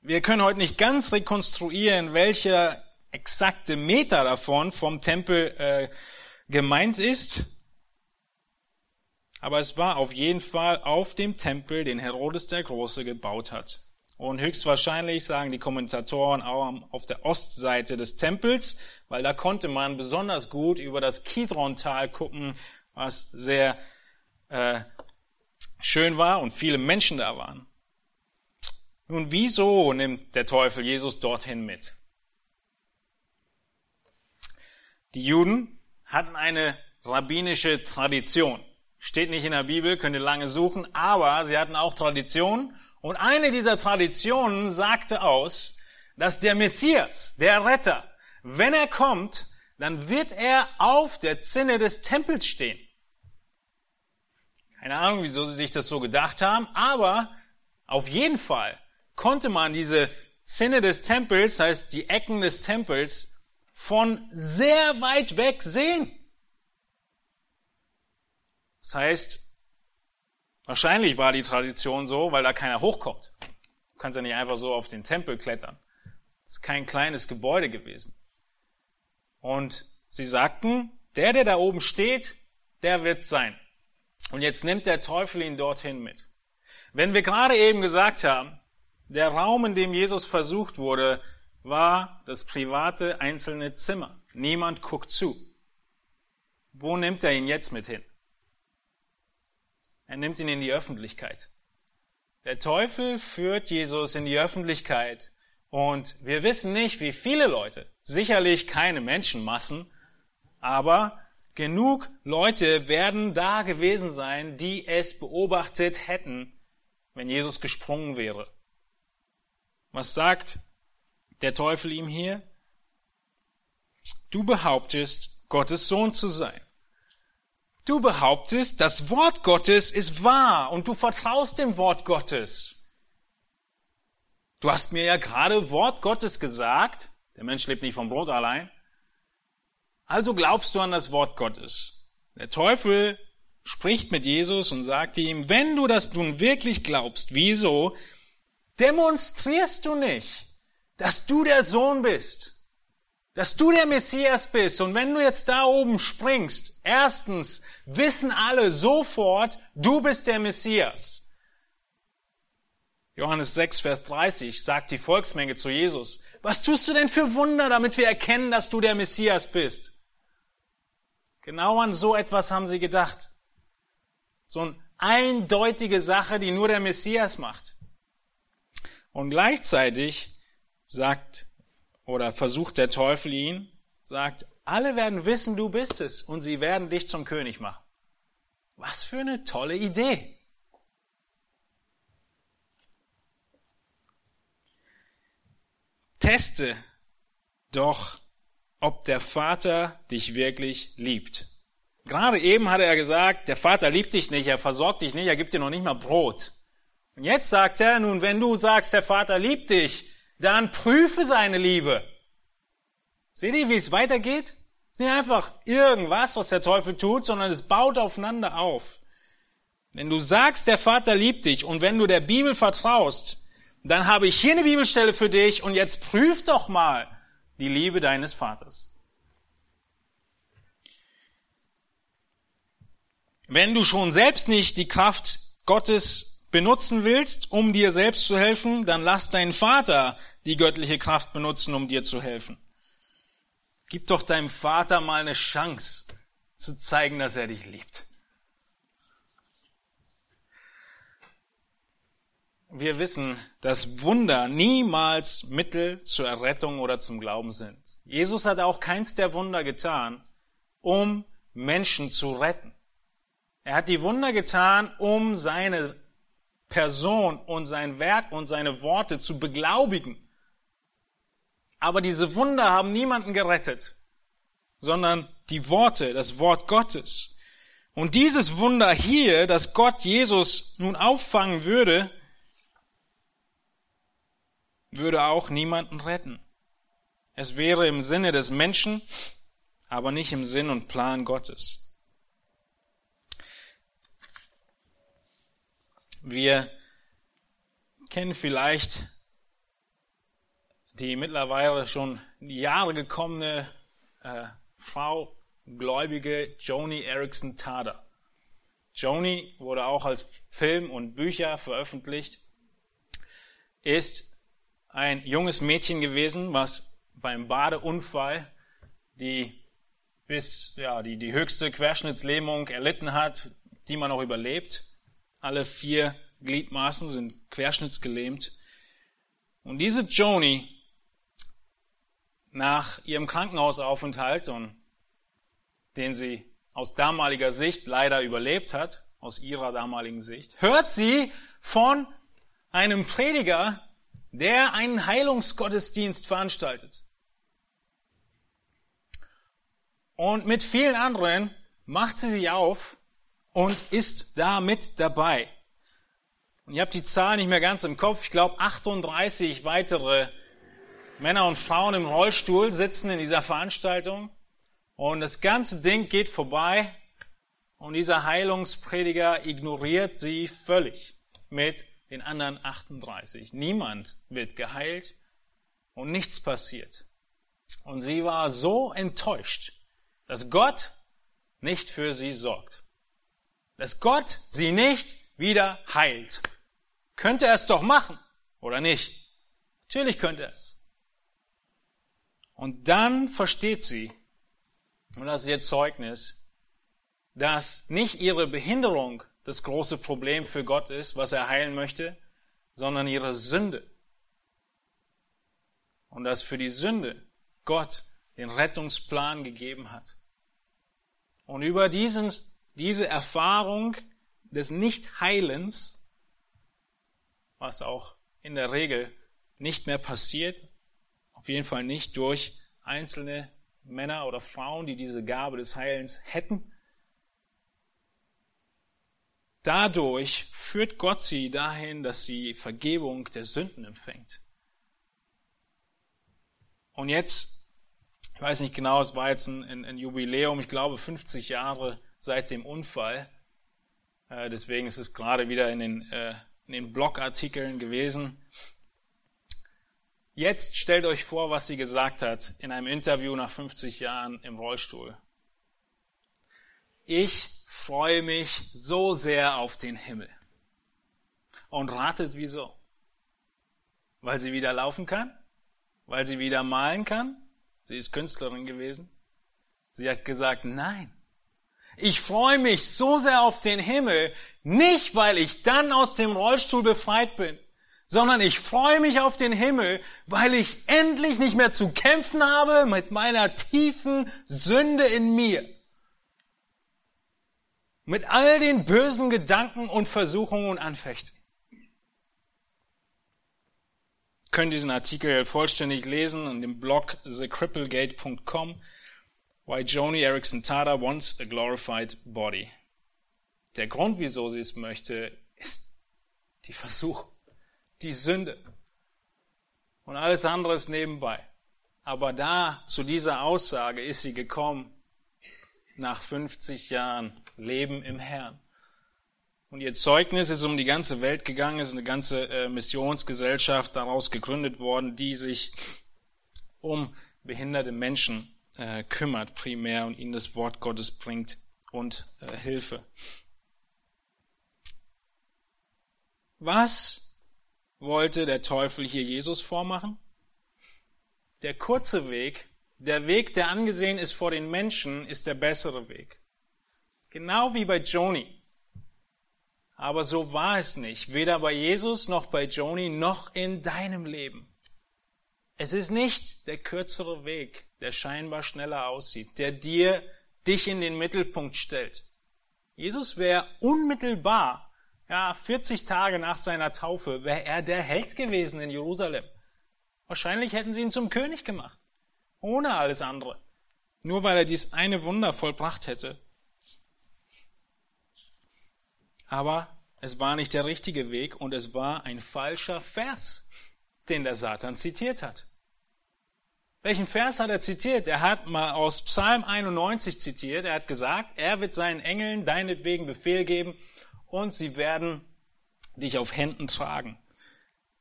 Wir können heute nicht ganz rekonstruieren, welcher exakte Meter davon vom Tempel äh, gemeint ist. Aber es war auf jeden Fall auf dem Tempel, den Herodes der Große gebaut hat. Und höchstwahrscheinlich sagen die Kommentatoren auch auf der Ostseite des Tempels, weil da konnte man besonders gut über das Kidron-Tal gucken, was sehr äh, schön war und viele Menschen da waren. Nun, wieso nimmt der Teufel Jesus dorthin mit? Die Juden hatten eine rabbinische Tradition. Steht nicht in der Bibel, könnt ihr lange suchen, aber sie hatten auch Tradition und eine dieser Traditionen sagte aus, dass der Messias, der Retter, wenn er kommt, dann wird er auf der Zinne des Tempels stehen. Keine Ahnung, wieso sie sich das so gedacht haben, aber auf jeden Fall konnte man diese Zinne des Tempels, heißt die Ecken des Tempels, von sehr weit weg sehen. Das heißt, Wahrscheinlich war die Tradition so, weil da keiner hochkommt. Du kannst ja nicht einfach so auf den Tempel klettern. Es ist kein kleines Gebäude gewesen. Und sie sagten, der, der da oben steht, der wird sein. Und jetzt nimmt der Teufel ihn dorthin mit. Wenn wir gerade eben gesagt haben, der Raum, in dem Jesus versucht wurde, war das private einzelne Zimmer. Niemand guckt zu. Wo nimmt er ihn jetzt mit hin? Er nimmt ihn in die Öffentlichkeit. Der Teufel führt Jesus in die Öffentlichkeit und wir wissen nicht, wie viele Leute, sicherlich keine Menschenmassen, aber genug Leute werden da gewesen sein, die es beobachtet hätten, wenn Jesus gesprungen wäre. Was sagt der Teufel ihm hier? Du behauptest, Gottes Sohn zu sein. Du behauptest, das Wort Gottes ist wahr und du vertraust dem Wort Gottes. Du hast mir ja gerade Wort Gottes gesagt. Der Mensch lebt nicht vom Brot allein. Also glaubst du an das Wort Gottes. Der Teufel spricht mit Jesus und sagt ihm, wenn du das nun wirklich glaubst, wieso demonstrierst du nicht, dass du der Sohn bist? Dass du der Messias bist. Und wenn du jetzt da oben springst, erstens wissen alle sofort, du bist der Messias. Johannes 6, Vers 30 sagt die Volksmenge zu Jesus, was tust du denn für Wunder, damit wir erkennen, dass du der Messias bist? Genau an so etwas haben sie gedacht. So eine eindeutige Sache, die nur der Messias macht. Und gleichzeitig sagt oder versucht der Teufel ihn, sagt, alle werden wissen, du bist es und sie werden dich zum König machen. Was für eine tolle Idee. Teste doch, ob der Vater dich wirklich liebt. Gerade eben hatte er gesagt, der Vater liebt dich nicht, er versorgt dich nicht, er gibt dir noch nicht mal Brot. Und jetzt sagt er, nun, wenn du sagst, der Vater liebt dich, dann prüfe seine Liebe. Seht ihr, wie es weitergeht? Es ist nicht einfach irgendwas, was der Teufel tut, sondern es baut aufeinander auf. Wenn du sagst, der Vater liebt dich und wenn du der Bibel vertraust, dann habe ich hier eine Bibelstelle für dich und jetzt prüf doch mal die Liebe deines Vaters. Wenn du schon selbst nicht die Kraft Gottes benutzen willst, um dir selbst zu helfen, dann lass deinen Vater die göttliche Kraft benutzen, um dir zu helfen. Gib doch deinem Vater mal eine Chance zu zeigen, dass er dich liebt. Wir wissen, dass Wunder niemals Mittel zur Errettung oder zum Glauben sind. Jesus hat auch keins der Wunder getan, um Menschen zu retten. Er hat die Wunder getan, um seine Person und sein Werk und seine Worte zu beglaubigen. Aber diese Wunder haben niemanden gerettet, sondern die Worte, das Wort Gottes. Und dieses Wunder hier, dass Gott Jesus nun auffangen würde, würde auch niemanden retten. Es wäre im Sinne des Menschen, aber nicht im Sinn und Plan Gottes. Wir kennen vielleicht die mittlerweile schon Jahre gekommene äh, Frau, gläubige Joni Erickson Tada. Joni wurde auch als Film und Bücher veröffentlicht, ist ein junges Mädchen gewesen, was beim Badeunfall die bis ja die die höchste Querschnittslähmung erlitten hat, die man auch überlebt. Alle vier Gliedmaßen sind querschnittsgelähmt. Und diese Joni, nach ihrem Krankenhausaufenthalt, und den sie aus damaliger Sicht leider überlebt hat, aus ihrer damaligen Sicht, hört sie von einem Prediger, der einen Heilungsgottesdienst veranstaltet. Und mit vielen anderen macht sie sich auf und ist da mit dabei. Und ihr habt die Zahl nicht mehr ganz im Kopf. Ich glaube, 38 weitere Männer und Frauen im Rollstuhl sitzen in dieser Veranstaltung. Und das ganze Ding geht vorbei. Und dieser Heilungsprediger ignoriert sie völlig mit den anderen 38. Niemand wird geheilt und nichts passiert. Und sie war so enttäuscht, dass Gott nicht für sie sorgt dass Gott sie nicht wieder heilt. Könnte er es doch machen, oder nicht? Natürlich könnte er es. Und dann versteht sie, und das ist ihr Zeugnis, dass nicht ihre Behinderung das große Problem für Gott ist, was er heilen möchte, sondern ihre Sünde. Und dass für die Sünde Gott den Rettungsplan gegeben hat. Und über diesen diese Erfahrung des Nichtheilens, was auch in der Regel nicht mehr passiert, Auf jeden Fall nicht durch einzelne Männer oder Frauen, die diese Gabe des Heilens hätten. Dadurch führt Gott sie dahin, dass sie Vergebung der Sünden empfängt. Und jetzt, ich weiß nicht genau, es war jetzt ein, ein Jubiläum, ich glaube 50 Jahre seit dem Unfall. Äh, deswegen ist es gerade wieder in den, äh, in den Blogartikeln gewesen. Jetzt stellt euch vor, was sie gesagt hat in einem Interview nach 50 Jahren im Rollstuhl. Ich freue mich so sehr auf den Himmel. Und ratet wieso? Weil sie wieder laufen kann? Weil sie wieder malen kann? Sie ist Künstlerin gewesen. Sie hat gesagt, nein. Ich freue mich so sehr auf den Himmel, nicht weil ich dann aus dem Rollstuhl befreit bin, sondern ich freue mich auf den Himmel, weil ich endlich nicht mehr zu kämpfen habe mit meiner tiefen Sünde in mir. Mit all den bösen Gedanken und Versuchungen und Anfechtungen. können diesen Artikel vollständig lesen in dem Blog thecripplegate.com. Why Joni Erickson Tada wants a glorified body. Der Grund, wieso sie es möchte, ist die Versuchung die Sünde. Und alles andere ist nebenbei. Aber da, zu dieser Aussage ist sie gekommen, nach 50 Jahren Leben im Herrn. Und ihr Zeugnis ist um die ganze Welt gegangen, ist eine ganze äh, Missionsgesellschaft daraus gegründet worden, die sich um behinderte Menschen äh, kümmert primär und ihnen das Wort Gottes bringt und äh, Hilfe. Was wollte der Teufel hier Jesus vormachen? Der kurze Weg, der Weg, der angesehen ist vor den Menschen, ist der bessere Weg. Genau wie bei Joni. Aber so war es nicht, weder bei Jesus noch bei Joni noch in deinem Leben. Es ist nicht der kürzere Weg, der scheinbar schneller aussieht, der dir dich in den Mittelpunkt stellt. Jesus wäre unmittelbar ja, 40 Tage nach seiner Taufe wäre er der Held gewesen in Jerusalem. Wahrscheinlich hätten sie ihn zum König gemacht. Ohne alles andere. Nur weil er dies eine Wunder vollbracht hätte. Aber es war nicht der richtige Weg und es war ein falscher Vers, den der Satan zitiert hat. Welchen Vers hat er zitiert? Er hat mal aus Psalm 91 zitiert. Er hat gesagt, er wird seinen Engeln deinetwegen Befehl geben und sie werden dich auf Händen tragen.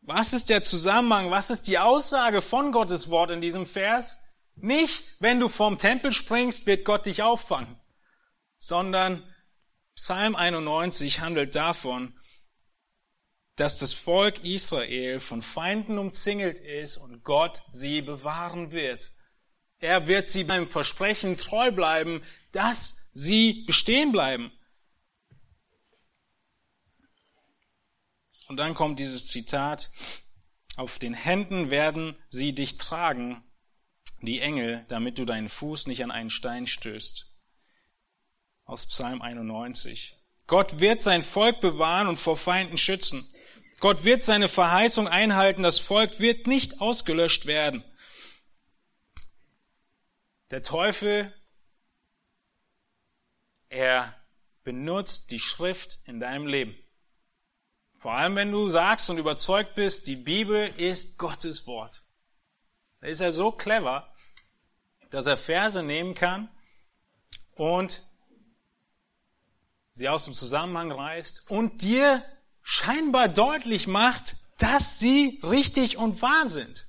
Was ist der Zusammenhang? Was ist die Aussage von Gottes Wort in diesem Vers? Nicht, wenn du vom Tempel springst, wird Gott dich auffangen, sondern Psalm 91 handelt davon, dass das Volk Israel von Feinden umzingelt ist und Gott sie bewahren wird. Er wird sie beim Versprechen treu bleiben, dass sie bestehen bleiben. Und dann kommt dieses Zitat, auf den Händen werden sie dich tragen, die Engel, damit du deinen Fuß nicht an einen Stein stößt. Aus Psalm 91. Gott wird sein Volk bewahren und vor Feinden schützen. Gott wird seine Verheißung einhalten, das Volk wird nicht ausgelöscht werden. Der Teufel, er benutzt die Schrift in deinem Leben. Vor allem, wenn du sagst und überzeugt bist, die Bibel ist Gottes Wort. Da ist er so clever, dass er Verse nehmen kann und sie aus dem Zusammenhang reißt und dir scheinbar deutlich macht, dass sie richtig und wahr sind.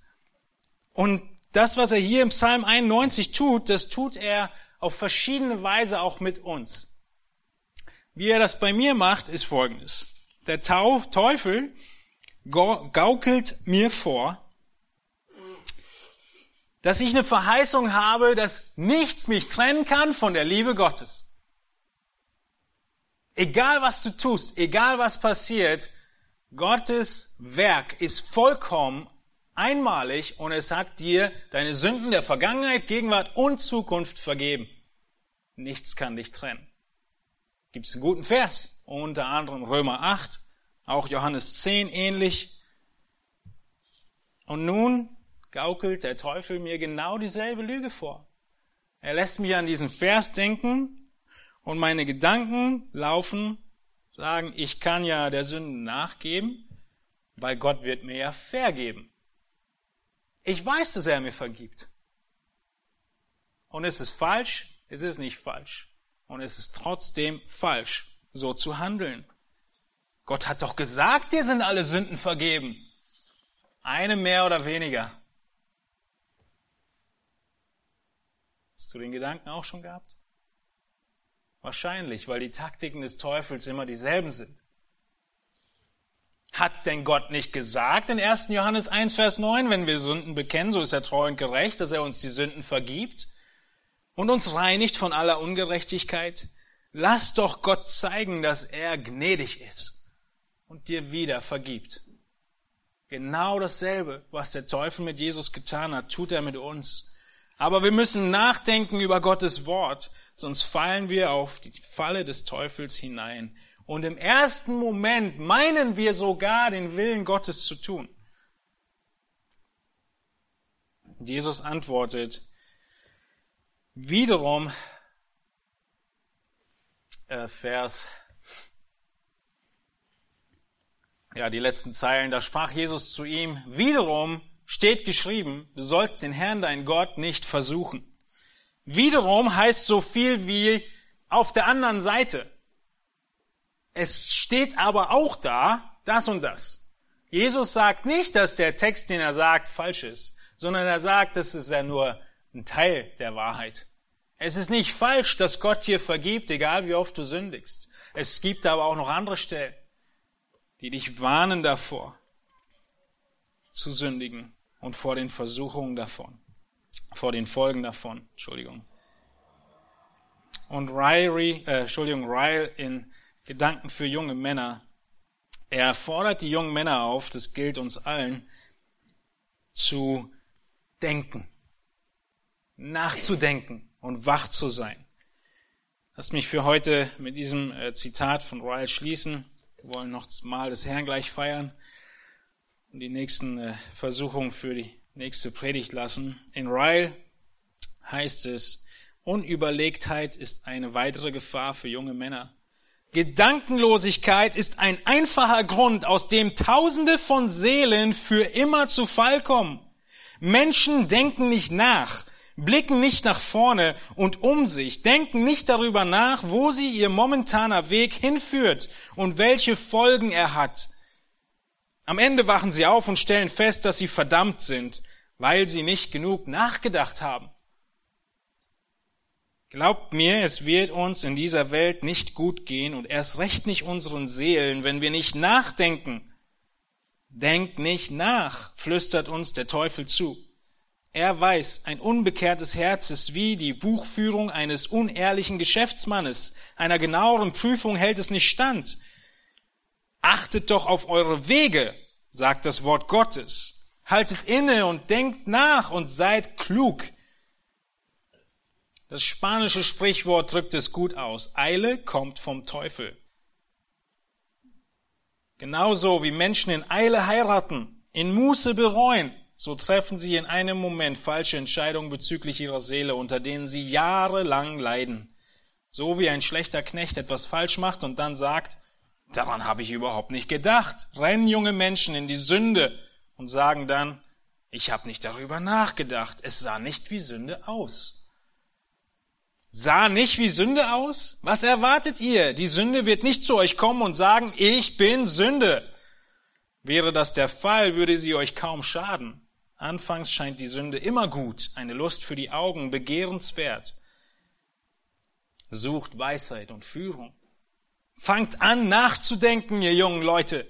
Und das, was er hier im Psalm 91 tut, das tut er auf verschiedene Weise auch mit uns. Wie er das bei mir macht, ist folgendes. Der Teufel gaukelt mir vor, dass ich eine Verheißung habe, dass nichts mich trennen kann von der Liebe Gottes. Egal was du tust, egal was passiert, Gottes Werk ist vollkommen einmalig und es hat dir deine Sünden der Vergangenheit, Gegenwart und Zukunft vergeben. Nichts kann dich trennen. Gibt es einen guten Vers? unter anderem Römer 8, auch Johannes 10 ähnlich. Und nun gaukelt der Teufel mir genau dieselbe Lüge vor. Er lässt mich an diesen Vers denken und meine Gedanken laufen, sagen, ich kann ja der Sünde nachgeben, weil Gott wird mir ja vergeben. Ich weiß, dass er mir vergibt. Und es ist falsch, es ist nicht falsch. Und es ist trotzdem falsch, so zu handeln. Gott hat doch gesagt, dir sind alle Sünden vergeben. Eine mehr oder weniger. Hast du den Gedanken auch schon gehabt? Wahrscheinlich, weil die Taktiken des Teufels immer dieselben sind. Hat denn Gott nicht gesagt in 1. Johannes 1, Vers 9, wenn wir Sünden bekennen, so ist er treu und gerecht, dass er uns die Sünden vergibt und uns reinigt von aller Ungerechtigkeit? Lass doch Gott zeigen, dass er gnädig ist und dir wieder vergibt. Genau dasselbe, was der Teufel mit Jesus getan hat, tut er mit uns. Aber wir müssen nachdenken über Gottes Wort, sonst fallen wir auf die Falle des Teufels hinein. Und im ersten Moment meinen wir sogar, den Willen Gottes zu tun. Jesus antwortet, wiederum, äh, Vers, ja, die letzten Zeilen, da sprach Jesus zu ihm, wiederum steht geschrieben, du sollst den Herrn, dein Gott, nicht versuchen. Wiederum heißt so viel wie auf der anderen Seite. Es steht aber auch da, das und das. Jesus sagt nicht, dass der Text, den er sagt, falsch ist, sondern er sagt, das ist ja nur ein Teil der Wahrheit. Es ist nicht falsch, dass Gott dir vergibt, egal wie oft du sündigst. Es gibt aber auch noch andere Stellen, die dich warnen davor, zu sündigen und vor den Versuchungen davon, vor den Folgen davon, Entschuldigung. Und Riley, äh, Entschuldigung, Ryle in Gedanken für junge Männer. Er fordert die jungen Männer auf, das gilt uns allen, zu denken, nachzudenken und wach zu sein. Lass mich für heute mit diesem äh, Zitat von Ryle schließen. Wir wollen noch mal des Herrn gleich feiern und die nächsten äh, Versuchungen für die nächste Predigt lassen. In Ryle heißt es, Unüberlegtheit ist eine weitere Gefahr für junge Männer. Gedankenlosigkeit ist ein einfacher Grund, aus dem Tausende von Seelen für immer zu Fall kommen. Menschen denken nicht nach, blicken nicht nach vorne und um sich, denken nicht darüber nach, wo sie ihr momentaner Weg hinführt und welche Folgen er hat. Am Ende wachen sie auf und stellen fest, dass sie verdammt sind, weil sie nicht genug nachgedacht haben. Glaubt mir, es wird uns in dieser Welt nicht gut gehen und erst recht nicht unseren Seelen, wenn wir nicht nachdenken. Denkt nicht nach, flüstert uns der Teufel zu. Er weiß, ein unbekehrtes Herz ist wie die Buchführung eines unehrlichen Geschäftsmannes. Einer genaueren Prüfung hält es nicht stand. Achtet doch auf eure Wege, sagt das Wort Gottes. Haltet inne und denkt nach und seid klug. Das spanische Sprichwort drückt es gut aus. Eile kommt vom Teufel. Genauso wie Menschen in Eile heiraten, in Muße bereuen, so treffen sie in einem Moment falsche Entscheidungen bezüglich ihrer Seele, unter denen sie jahrelang leiden. So wie ein schlechter Knecht etwas falsch macht und dann sagt, daran habe ich überhaupt nicht gedacht, rennen junge Menschen in die Sünde und sagen dann, ich habe nicht darüber nachgedacht, es sah nicht wie Sünde aus sah nicht wie Sünde aus? Was erwartet ihr? Die Sünde wird nicht zu euch kommen und sagen, ich bin Sünde. Wäre das der Fall, würde sie euch kaum schaden. Anfangs scheint die Sünde immer gut, eine Lust für die Augen, begehrenswert. Sucht Weisheit und Führung. Fangt an nachzudenken, ihr jungen Leute.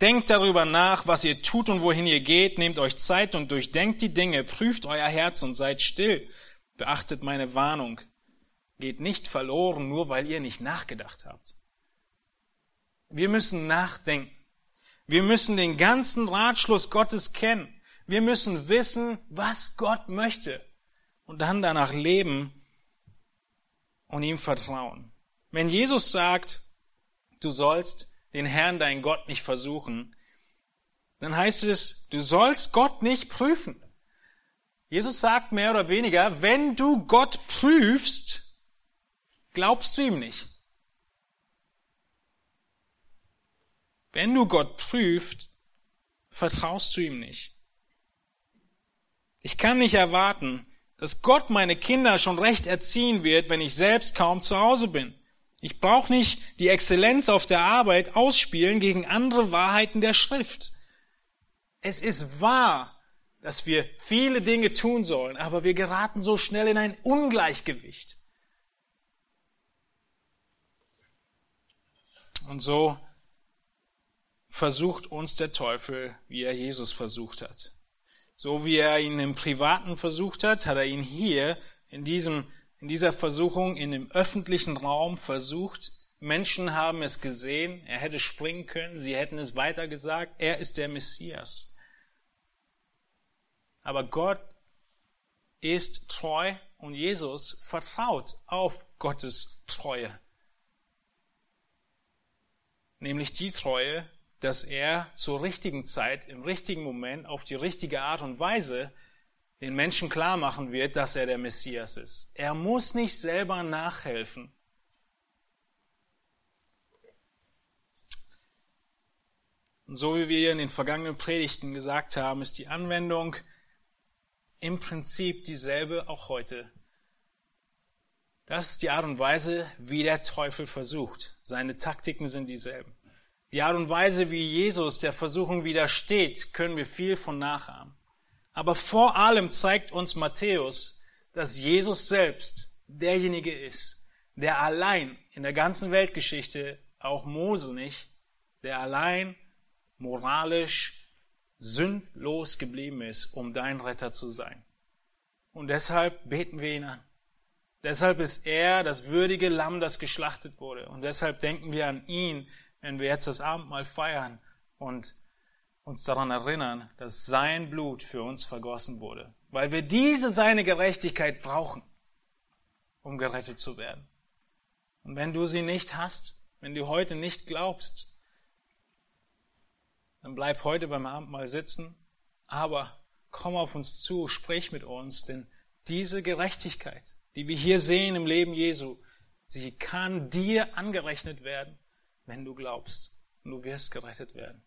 Denkt darüber nach, was ihr tut und wohin ihr geht, nehmt euch Zeit und durchdenkt die Dinge, prüft euer Herz und seid still. Beachtet meine Warnung geht nicht verloren, nur weil ihr nicht nachgedacht habt. Wir müssen nachdenken. Wir müssen den ganzen Ratschluss Gottes kennen. Wir müssen wissen, was Gott möchte und dann danach leben und ihm vertrauen. Wenn Jesus sagt, du sollst den Herrn, dein Gott, nicht versuchen, dann heißt es, du sollst Gott nicht prüfen. Jesus sagt mehr oder weniger, wenn du Gott prüfst, glaubst du ihm nicht. Wenn du Gott prüfst, vertraust du ihm nicht. Ich kann nicht erwarten, dass Gott meine Kinder schon recht erziehen wird, wenn ich selbst kaum zu Hause bin. Ich brauche nicht die Exzellenz auf der Arbeit ausspielen gegen andere Wahrheiten der Schrift. Es ist wahr, dass wir viele Dinge tun sollen, aber wir geraten so schnell in ein Ungleichgewicht. Und so versucht uns der Teufel, wie er Jesus versucht hat. So wie er ihn im Privaten versucht hat, hat er ihn hier in diesem, in dieser Versuchung in dem öffentlichen Raum versucht. Menschen haben es gesehen. Er hätte springen können. Sie hätten es weitergesagt. Er ist der Messias. Aber Gott ist treu und Jesus vertraut auf Gottes Treue. Nämlich die Treue, dass er zur richtigen Zeit, im richtigen Moment, auf die richtige Art und Weise den Menschen klar machen wird, dass er der Messias ist. Er muss nicht selber nachhelfen. Und so wie wir in den vergangenen Predigten gesagt haben, ist die Anwendung im Prinzip dieselbe auch heute. Das ist die Art und Weise, wie der Teufel versucht. Seine Taktiken sind dieselben. Die Art und Weise, wie Jesus der Versuchung widersteht, können wir viel von nachahmen. Aber vor allem zeigt uns Matthäus, dass Jesus selbst derjenige ist, der allein in der ganzen Weltgeschichte, auch Mose nicht, der allein moralisch sündlos geblieben ist, um dein Retter zu sein. Und deshalb beten wir ihn an. Deshalb ist er das würdige Lamm, das geschlachtet wurde. Und deshalb denken wir an ihn, wenn wir jetzt das Abendmahl feiern und uns daran erinnern, dass sein Blut für uns vergossen wurde, weil wir diese seine Gerechtigkeit brauchen, um gerettet zu werden. Und wenn du sie nicht hast, wenn du heute nicht glaubst, dann bleib heute beim Abendmahl sitzen, aber komm auf uns zu, sprich mit uns, denn diese Gerechtigkeit, die wir hier sehen im Leben Jesu, sie kann dir angerechnet werden wenn du glaubst. Und du wirst gerettet werden.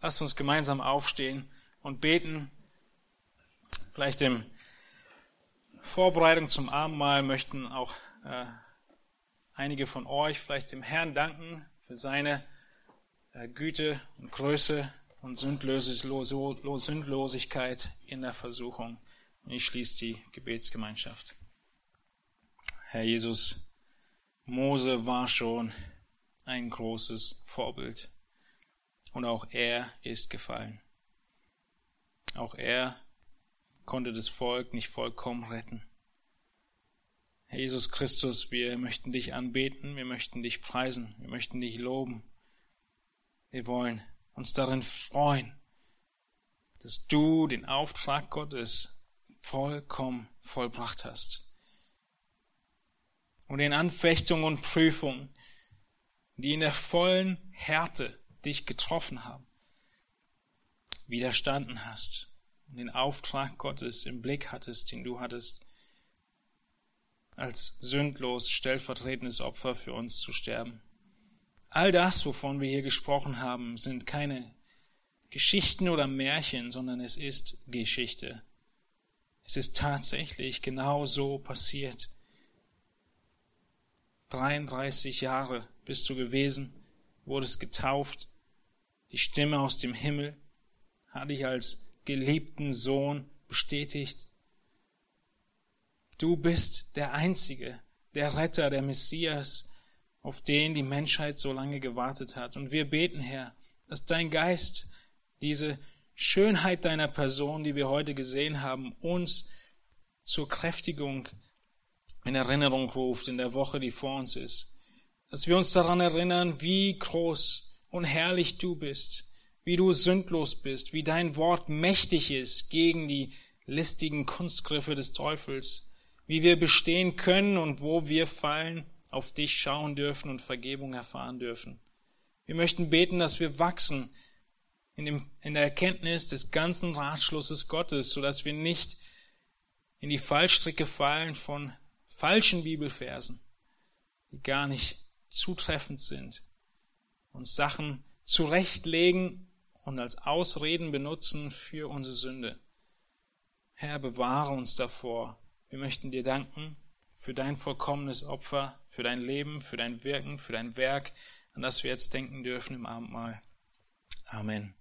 Lasst uns gemeinsam aufstehen und beten. Vielleicht in Vorbereitung zum Abendmahl möchten auch äh, einige von euch vielleicht dem Herrn danken für seine äh, Güte und Größe und Sündlosigkeit in der Versuchung. Und ich schließe die Gebetsgemeinschaft. Herr Jesus, Mose war schon ein großes Vorbild. Und auch er ist gefallen. Auch er konnte das Volk nicht vollkommen retten. Herr Jesus Christus, wir möchten dich anbeten, wir möchten dich preisen, wir möchten dich loben. Wir wollen uns darin freuen, dass du den Auftrag Gottes vollkommen vollbracht hast. Und in Anfechtung und Prüfung die in der vollen Härte dich getroffen haben, widerstanden hast und den Auftrag Gottes im Blick hattest, den du hattest, als sündlos stellvertretendes Opfer für uns zu sterben. All das, wovon wir hier gesprochen haben, sind keine Geschichten oder Märchen, sondern es ist Geschichte. Es ist tatsächlich genau so passiert. 33 Jahre bist du gewesen, wurdest getauft, die Stimme aus dem Himmel hat dich als geliebten Sohn bestätigt. Du bist der Einzige, der Retter, der Messias, auf den die Menschheit so lange gewartet hat. Und wir beten, Herr, dass dein Geist diese Schönheit deiner Person, die wir heute gesehen haben, uns zur Kräftigung in Erinnerung ruft in der Woche, die vor uns ist. Dass wir uns daran erinnern, wie groß und herrlich du bist, wie du sündlos bist, wie dein Wort mächtig ist gegen die listigen Kunstgriffe des Teufels, wie wir bestehen können und wo wir fallen, auf dich schauen dürfen und Vergebung erfahren dürfen. Wir möchten beten, dass wir wachsen in, dem, in der Erkenntnis des ganzen Ratschlusses Gottes, so dass wir nicht in die Fallstricke fallen von falschen Bibelversen, die gar nicht zutreffend sind, uns Sachen zurechtlegen und als Ausreden benutzen für unsere Sünde. Herr, bewahre uns davor. Wir möchten dir danken für dein vollkommenes Opfer, für dein Leben, für dein Wirken, für dein Werk, an das wir jetzt denken dürfen im Abendmahl. Amen.